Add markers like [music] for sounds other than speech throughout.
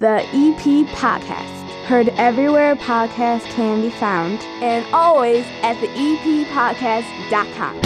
the EP Podcast. Heard everywhere podcasts can be found, and always at the eppodcast.com.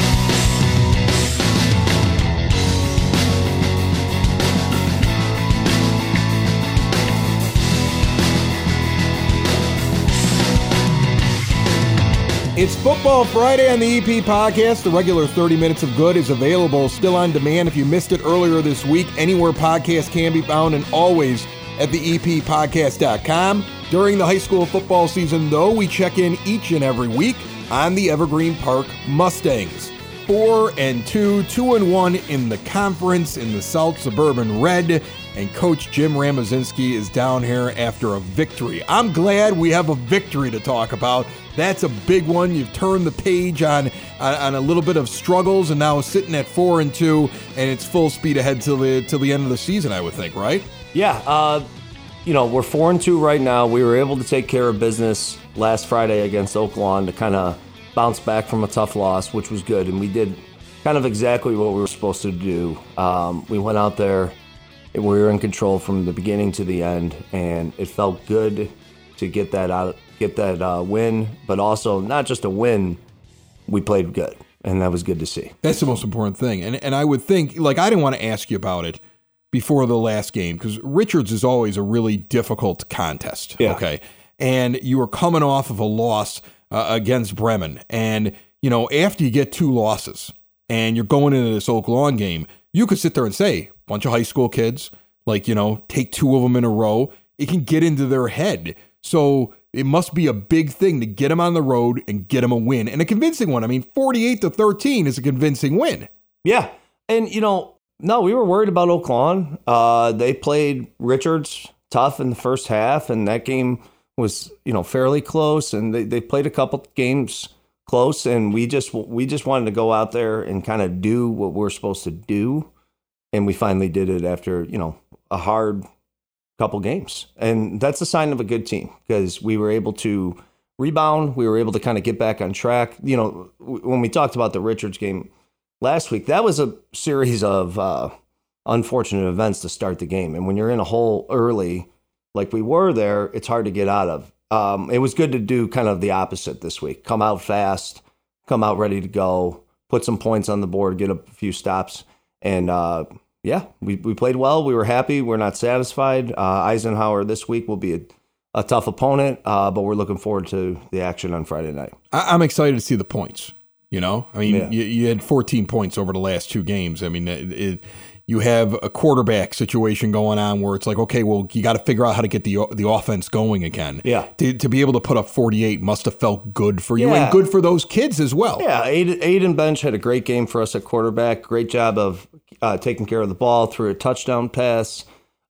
It's Football Friday on the EP podcast. The regular 30 Minutes of Good is available still on demand if you missed it earlier this week, anywhere podcasts can be found, and always at the eppodcast.com. During the high school football season, though, we check in each and every week on the Evergreen Park Mustangs. Four and two, two and one in the conference in the South Suburban Red and Coach Jim Ramazinski is down here after a victory. I'm glad we have a victory to talk about. That's a big one. You've turned the page on on a little bit of struggles, and now sitting at four and two, and it's full speed ahead till the till the end of the season. I would think, right? Yeah. Uh, you know, we're four and two right now. We were able to take care of business last Friday against Oak Lawn to kind of bounce back from a tough loss, which was good, and we did kind of exactly what we were supposed to do. Um, we went out there we were in control from the beginning to the end, and it felt good to get that out, get that uh, win, but also not just a win. We played good, and that was good to see. That's the most important thing, and and I would think like I didn't want to ask you about it before the last game because Richards is always a really difficult contest. Yeah. Okay, and you were coming off of a loss uh, against Bremen, and you know after you get two losses and you're going into this Oak Lawn game, you could sit there and say bunch of high school kids, like, you know, take two of them in a row. It can get into their head. So it must be a big thing to get them on the road and get them a win and a convincing one. I mean, 48 to 13 is a convincing win. Yeah. And, you know, no, we were worried about Oak Lawn. Uh, they played Richards tough in the first half, and that game was, you know, fairly close. And they, they played a couple games close, and we just we just wanted to go out there and kind of do what we're supposed to do and we finally did it after you know a hard couple games and that's a sign of a good team because we were able to rebound we were able to kind of get back on track you know when we talked about the richards game last week that was a series of uh, unfortunate events to start the game and when you're in a hole early like we were there it's hard to get out of um, it was good to do kind of the opposite this week come out fast come out ready to go put some points on the board get a few stops and uh, yeah, we, we played well. We were happy. We're not satisfied. Uh, Eisenhower this week will be a, a tough opponent, uh, but we're looking forward to the action on Friday night. I, am excited to see the points. You know, I mean, yeah. you, you, had 14 points over the last two games. I mean, it, it you have a quarterback situation going on where it's like, okay, well, you got to figure out how to get the the offense going again. Yeah. To, to be able to put up 48 must have felt good for you yeah. and good for those kids as well. Yeah. Aiden, Aiden Bench had a great game for us at quarterback. Great job of uh, taking care of the ball through a touchdown pass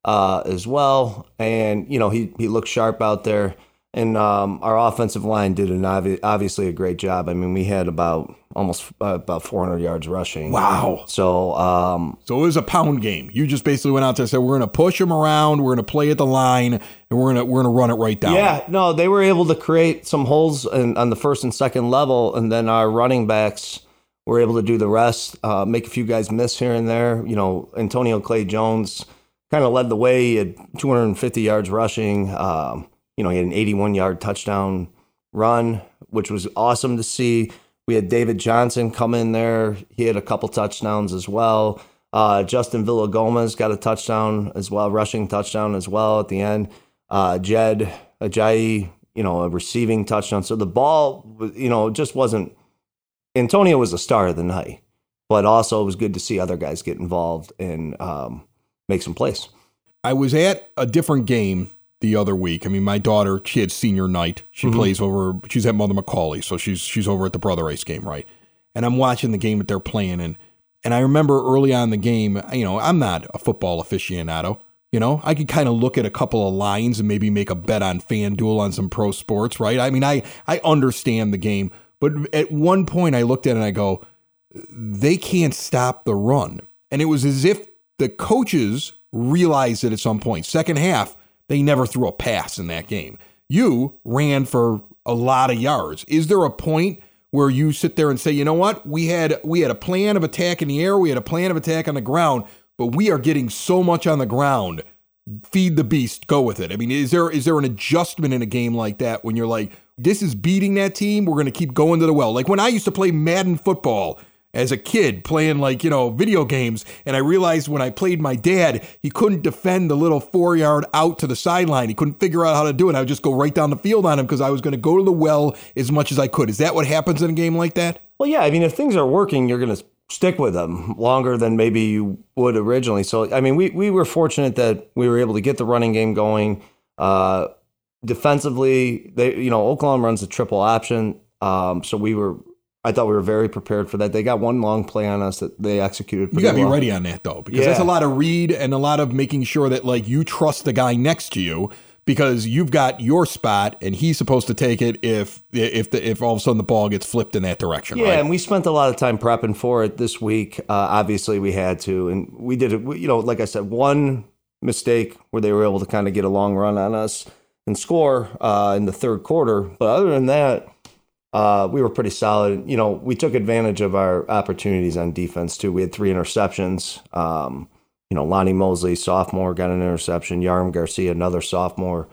uh, as well. And, you know, he, he looked sharp out there. And um, our offensive line did an obvi- obviously a great job. I mean, we had about almost uh, about 400 yards rushing. Wow! So, um, so it was a pound game. You just basically went out there and said, "We're going to push them around. We're going to play at the line, and we're going to we're going to run it right down." Yeah, no, they were able to create some holes in, on the first and second level, and then our running backs were able to do the rest. Uh, make a few guys miss here and there. You know, Antonio Clay Jones kind of led the way. He had 250 yards rushing. Um, you know, he had an 81 yard touchdown run, which was awesome to see. We had David Johnson come in there. He had a couple touchdowns as well. Uh, Justin Villagomez got a touchdown as well, rushing touchdown as well at the end. Uh, Jed Ajayi, you know, a receiving touchdown. So the ball, you know, just wasn't. Antonio was the star of the night, but also it was good to see other guys get involved and um, make some plays. I was at a different game the other week. I mean, my daughter, she had senior night. She mm-hmm. plays over. She's at Mother McAuley, so she's she's over at the Brother Rice game, right? And I'm watching the game that they're playing, and and I remember early on the game, you know, I'm not a football aficionado. You know, I could kind of look at a couple of lines and maybe make a bet on FanDuel on some pro sports, right? I mean, I I understand the game, but at one point I looked at it and I go, they can't stop the run, and it was as if the coaches realized it at some point. Second half they never threw a pass in that game. You ran for a lot of yards. Is there a point where you sit there and say, you know what? We had we had a plan of attack in the air, we had a plan of attack on the ground, but we are getting so much on the ground. feed the beast, go with it. I mean, is there is there an adjustment in a game like that when you're like, this is beating that team, we're going to keep going to the well. Like when I used to play Madden football as a kid playing like, you know, video games. And I realized when I played my dad, he couldn't defend the little four yard out to the sideline. He couldn't figure out how to do it. I would just go right down the field on him because I was going to go to the well as much as I could. Is that what happens in a game like that? Well, yeah. I mean, if things are working, you're going to stick with them longer than maybe you would originally. So, I mean, we, we were fortunate that we were able to get the running game going. Uh, defensively, they, you know, Oak Lawn runs a triple option. Um, so we were I thought we were very prepared for that. They got one long play on us that they executed. You got to well. be ready on that though, because yeah. that's a lot of read and a lot of making sure that like you trust the guy next to you because you've got your spot and he's supposed to take it if if the, if all of a sudden the ball gets flipped in that direction. Yeah, right? and we spent a lot of time prepping for it this week. Uh, obviously, we had to, and we did it. You know, like I said, one mistake where they were able to kind of get a long run on us and score uh, in the third quarter, but other than that uh, we were pretty solid. You know, we took advantage of our opportunities on defense too. We had three interceptions. Um, you know, Lonnie Mosley, sophomore, got an interception. Yarm Garcia, another sophomore,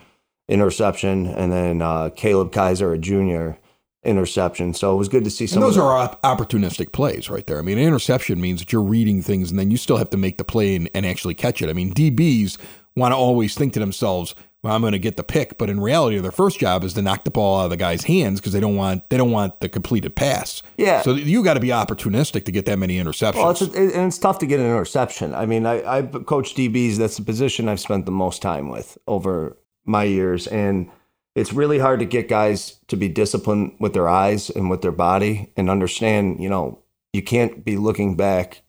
interception, and then uh, Caleb Kaiser, a junior, interception. So it was good to see some. And those are op- opportunistic plays right there. I mean, an interception means that you're reading things, and then you still have to make the play and, and actually catch it. I mean, DBs want to always think to themselves, well, I'm going to get the pick. But in reality, their first job is to knock the ball out of the guy's hands because they don't want they don't want the completed pass. Yeah. So you got to be opportunistic to get that many interceptions. Well, it's, and it's tough to get an interception. I mean, I, I've coached DBs. That's the position I've spent the most time with over my years, and it's really hard to get guys to be disciplined with their eyes and with their body and understand. You know, you can't be looking back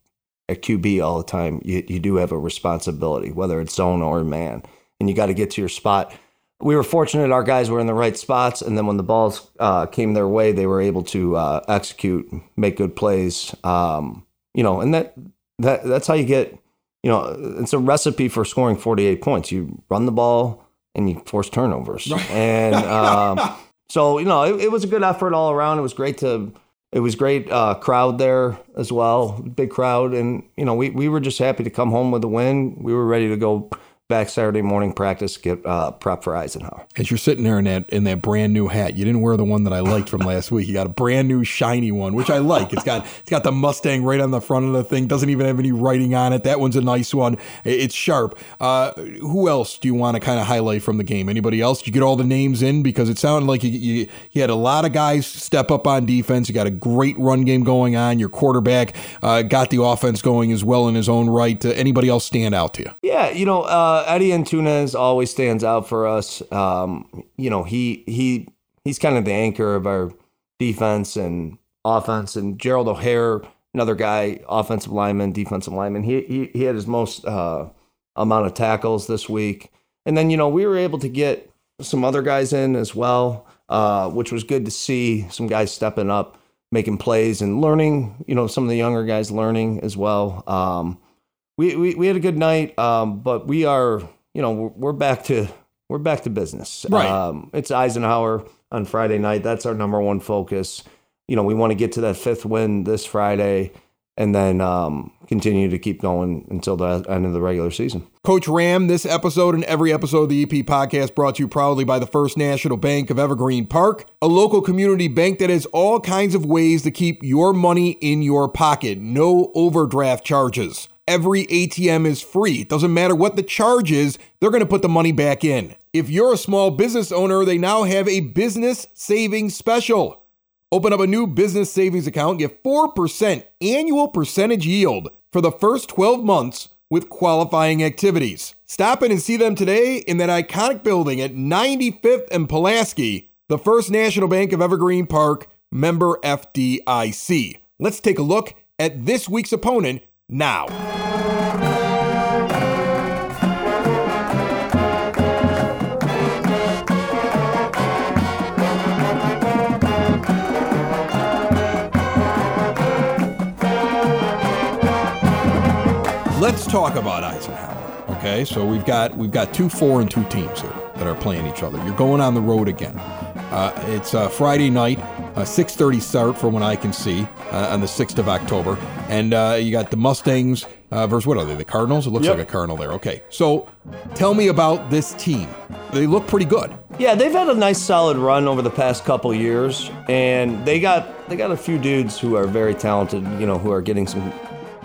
at QB all the time. You you do have a responsibility, whether it's zone or man and you got to get to your spot. We were fortunate our guys were in the right spots, and then when the balls uh, came their way, they were able to uh, execute, make good plays. Um, you know, and that that that's how you get. You know, it's a recipe for scoring 48 points. You run the ball and you force turnovers, right. and [laughs] um, so you know it, it, was a good effort all around. It was great to. It was great uh, crowd there as well, big crowd, and you know we we were just happy to come home with a win. We were ready to go back Saturday morning practice, get uh, prep for Eisenhower. As you're sitting there in that in that brand new hat, you didn't wear the one that I liked from last week. You got a brand new shiny one, which I like. It's got it's got the Mustang right on the front of the thing. Doesn't even have any writing on it. That one's a nice one. It's sharp. Uh, who else do you want to kind of highlight from the game? Anybody else? Did you get all the names in because it sounded like you, you, you had a lot of guys step up on defense. You got a great run game going on. Your quarterback uh, got the offense going as well in his own right. anybody else stand out to you? Yeah, you know. Uh, uh, Eddie Antunez always stands out for us. Um, you know, he he he's kind of the anchor of our defense and offense. And Gerald O'Hare, another guy, offensive lineman, defensive lineman. He he, he had his most uh, amount of tackles this week. And then you know we were able to get some other guys in as well, uh, which was good to see. Some guys stepping up, making plays, and learning. You know, some of the younger guys learning as well. Um, we, we, we had a good night, um, but we are, you know, we're, we're, back to we're back to business. Right. Um, it's Eisenhower on Friday night. That's our number one focus. You know, we want to get to that fifth win this Friday and then um, continue to keep going until the end of the regular season. Coach Ram, this episode and every episode of the EP podcast brought to you proudly by the First National Bank of Evergreen Park, a local community bank that has all kinds of ways to keep your money in your pocket. No overdraft charges every ATM is free. It doesn't matter what the charge is, they're going to put the money back in. If you're a small business owner, they now have a business savings special. Open up a new business savings account, get 4% annual percentage yield for the first 12 months with qualifying activities. Stop in and see them today in that iconic building at 95th and Pulaski, the First National Bank of Evergreen Park, member FDIC. Let's take a look at this week's opponent now. Let's talk about Eisenhower. Okay, so we've got we've got two four and two teams here that are playing each other. You're going on the road again. Uh, it's uh, Friday night, a 6:30 start from what I can see uh, on the 6th of October, and uh, you got the Mustangs uh, versus what are they? The Cardinals? It looks Yep. like a Cardinal there. Okay, so tell me about this team. They look pretty good. Yeah, they've had a nice solid run over the past couple years, and they got they got a few dudes who are very talented. You know, who are getting some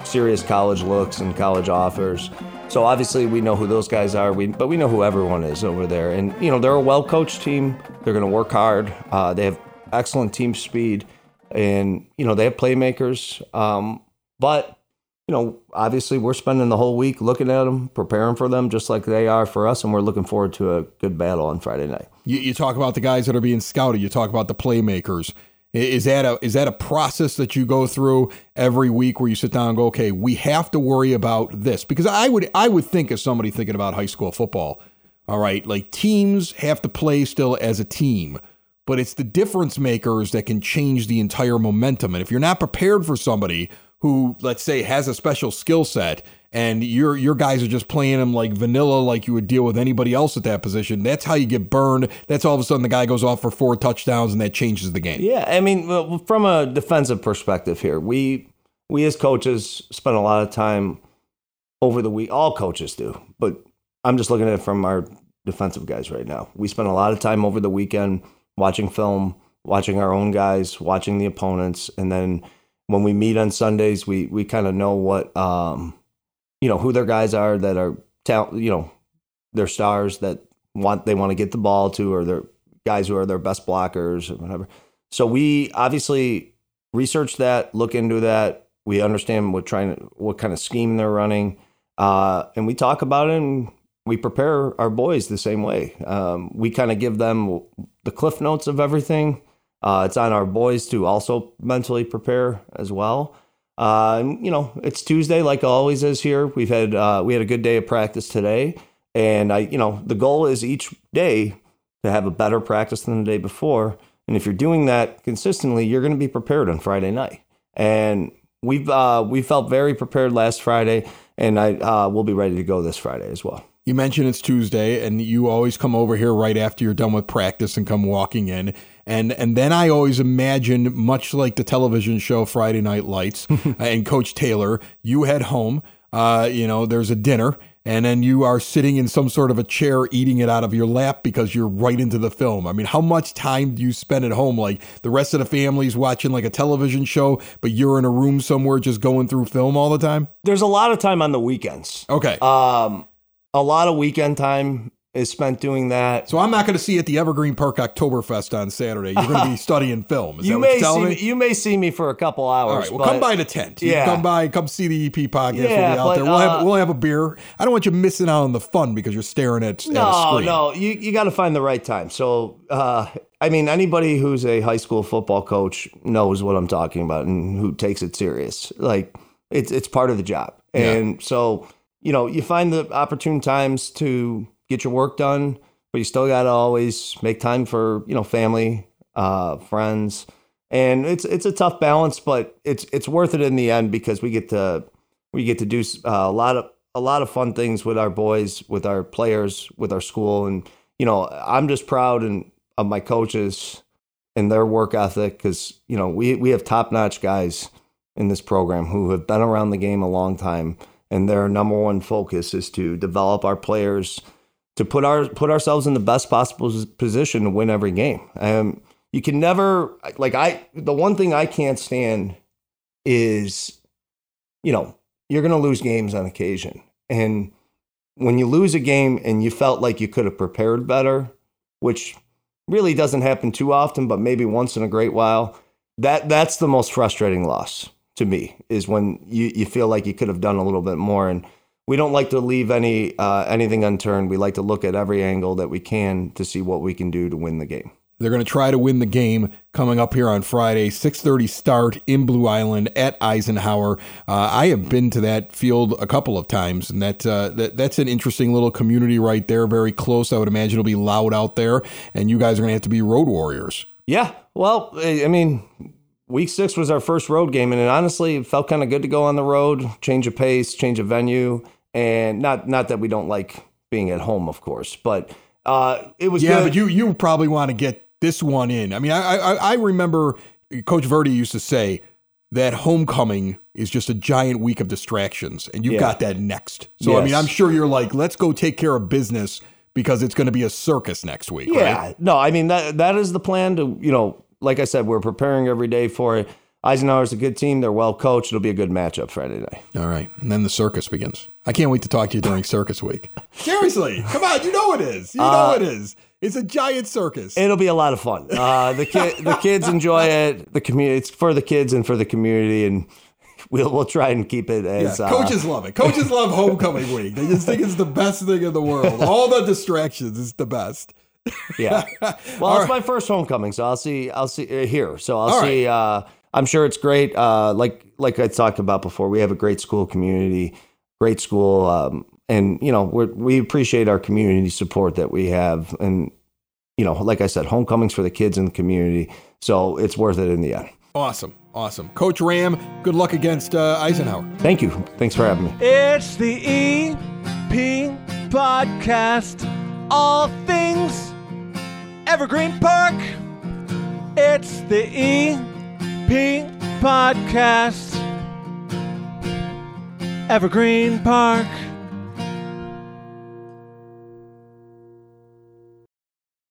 serious college looks and college offers. So obviously we know who those guys are. We but we know who everyone is over there, and you know they're a well coached team. They're going to work hard. Uh, they have excellent team speed, and you know they have playmakers. Um, but you know, obviously we're spending the whole week looking at them, preparing for them, just like they are for us, and we're looking forward to a good battle on Friday night. You, you talk about the guys that are being scouted. You talk about the playmakers. Is that a is that a process that you go through every week where you sit down and go, okay, we have to worry about this because I would I would think as somebody thinking about high school football, all right, like teams have to play still as a team, but it's the difference makers that can change the entire momentum. And if you're not prepared for somebody who, let's say, has a special skill set and your your guys are just playing them like vanilla, like you would deal with anybody else at that position, that's how you get burned. That's all of a sudden the guy goes off for four touchdowns and that changes the game. Yeah, I mean, from a defensive perspective here, we we as coaches spend a lot of time over the week. All coaches do, but I'm just looking at it from our defensive guys right now. We spend a lot of time over the weekend watching film, watching our own guys, watching the opponents, and then when we meet on Sundays, we we kind of know what um, you know who their guys are that are talent, you know, their stars that want they want to get the ball to, or their guys who are their best blockers or whatever. So we obviously research that, look into that. We understand what trying what kind of scheme they're running, uh, and we talk about it. and We prepare our boys the same way. Um, we kind of give them the cliff notes of everything. Uh, it's on our boys to also mentally prepare as well. Uh, you know, it's Tuesday like always is here. We've had uh, we had a good day of practice today, and I, you know, the goal is each day to have a better practice than the day before. And if you're doing that consistently, you're going to be prepared on Friday night. And we've uh, we felt very prepared last Friday, and I uh, will be ready to go this Friday as well. You mentioned it's Tuesday, and you always come over here right after you're done with practice and come walking in. And and then I always imagine, much like the television show Friday Night Lights [laughs] and Coach Taylor, you head home. Uh, you know, there's a dinner, and then you are sitting in some sort of a chair eating it out of your lap because you're right into the film. I mean, how much time do you spend at home? Like the rest of the family's watching like a television show, but you're in a room somewhere just going through film all the time? There's a lot of time on the weekends. Okay. Um, a lot of weekend time is spent doing that. So I'm not going to see you at the Evergreen Park Oktoberfest on Saturday. You're going to be [laughs] studying film. Is you may see me? you may see me for a couple hours. All right. Well, but- come by the tent. You Yeah. Come by. Come see the EP podcast. we'll Yeah, be out but, there. We'll have uh, we'll have a beer. I don't want you missing out on the fun because you're staring at, at a No, screen. no, you you got to find the right time. So, uh, I mean, anybody who's a high school football coach knows what I'm talking about and who takes it serious. Like it's it's part of the job, Yeah. and so you know you find the opportune times to get your work done, but you still got to always make time for you know family, uh, friends, and it's it's a tough balance, but it's it's worth it in the end because we get to we get to do uh, a lot of a lot of fun things with our boys, with our players, with our school, and you know I'm just proud and of my coaches and their work ethic because you know we we have top notch guys in this program who have been around the game a long time, and their number one focus is to develop our players to put our put ourselves in the best possible position to win every game. Um, you can never like I the one thing I can't stand is you know you're going to lose games on occasion, and when you lose a game and you felt like you could have prepared better, which really doesn't happen too often, but maybe once in a great while, that that's the most frustrating loss to me is when you, you feel like you could have done a little bit more and we don't like to leave any uh, anything unturned. We like to look at every angle that we can to see what we can do to win the game. They're going to try to win the game coming up here on Friday, 6:30 start in Blue Island at Eisenhower. Uh, I have been to that field a couple of times, and that, uh, that that's an interesting little community right there. Very close. I would imagine it'll be loud out there, and you guys are going to have to be road warriors. Yeah, well, I mean, week six was our first road game, and it honestly it felt kind of good to go on the road, change of pace, change of venue, and not not that we don't like being at home, of course, but uh, it was Yeah, good. but you you probably want to get this one in. I mean, I I, I remember Coach Verdi used to say that homecoming is just a giant week of distractions, and you've Yeah. got that next. So I mean, I'm sure you're like, let's go take care of business because it's going to be a circus next week. Yeah, right? no, I mean that that is the plan to you know, like I said, we're preparing every day for it. Eisenhower's a good team; they're well coached. It'll be a good matchup Friday night. All right, and then the circus begins. I can't wait to talk to you during circus week. [laughs] Seriously, come on, you know it is. You know it is. It's a giant circus. It'll be a lot of fun. Uh, the kid, [laughs] the kids enjoy it. The community, it's for the kids and for the community, and we'll we'll try and keep it Yeah, as uh, coaches love it. Coaches love [laughs] homecoming week. They just think it's the best thing in the world. All the distractions is the best. Yeah. Well, it's my first homecoming, so I'll see. I'll see uh, here. So I'll All see. Uh, I'm sure it's great. Uh, like like I talked about before, we have a great school community, great school, um, and you know we we appreciate our community support that we have, and you know, like I said, homecomings for the kids in the community, so it's worth it in the end. Awesome, awesome. Coach Ram, good luck against uh, Eisenhower. Thank you. Thanks for having me. It's the EP podcast. All things Evergreen Park. It's the EP podcast. Evergreen Park.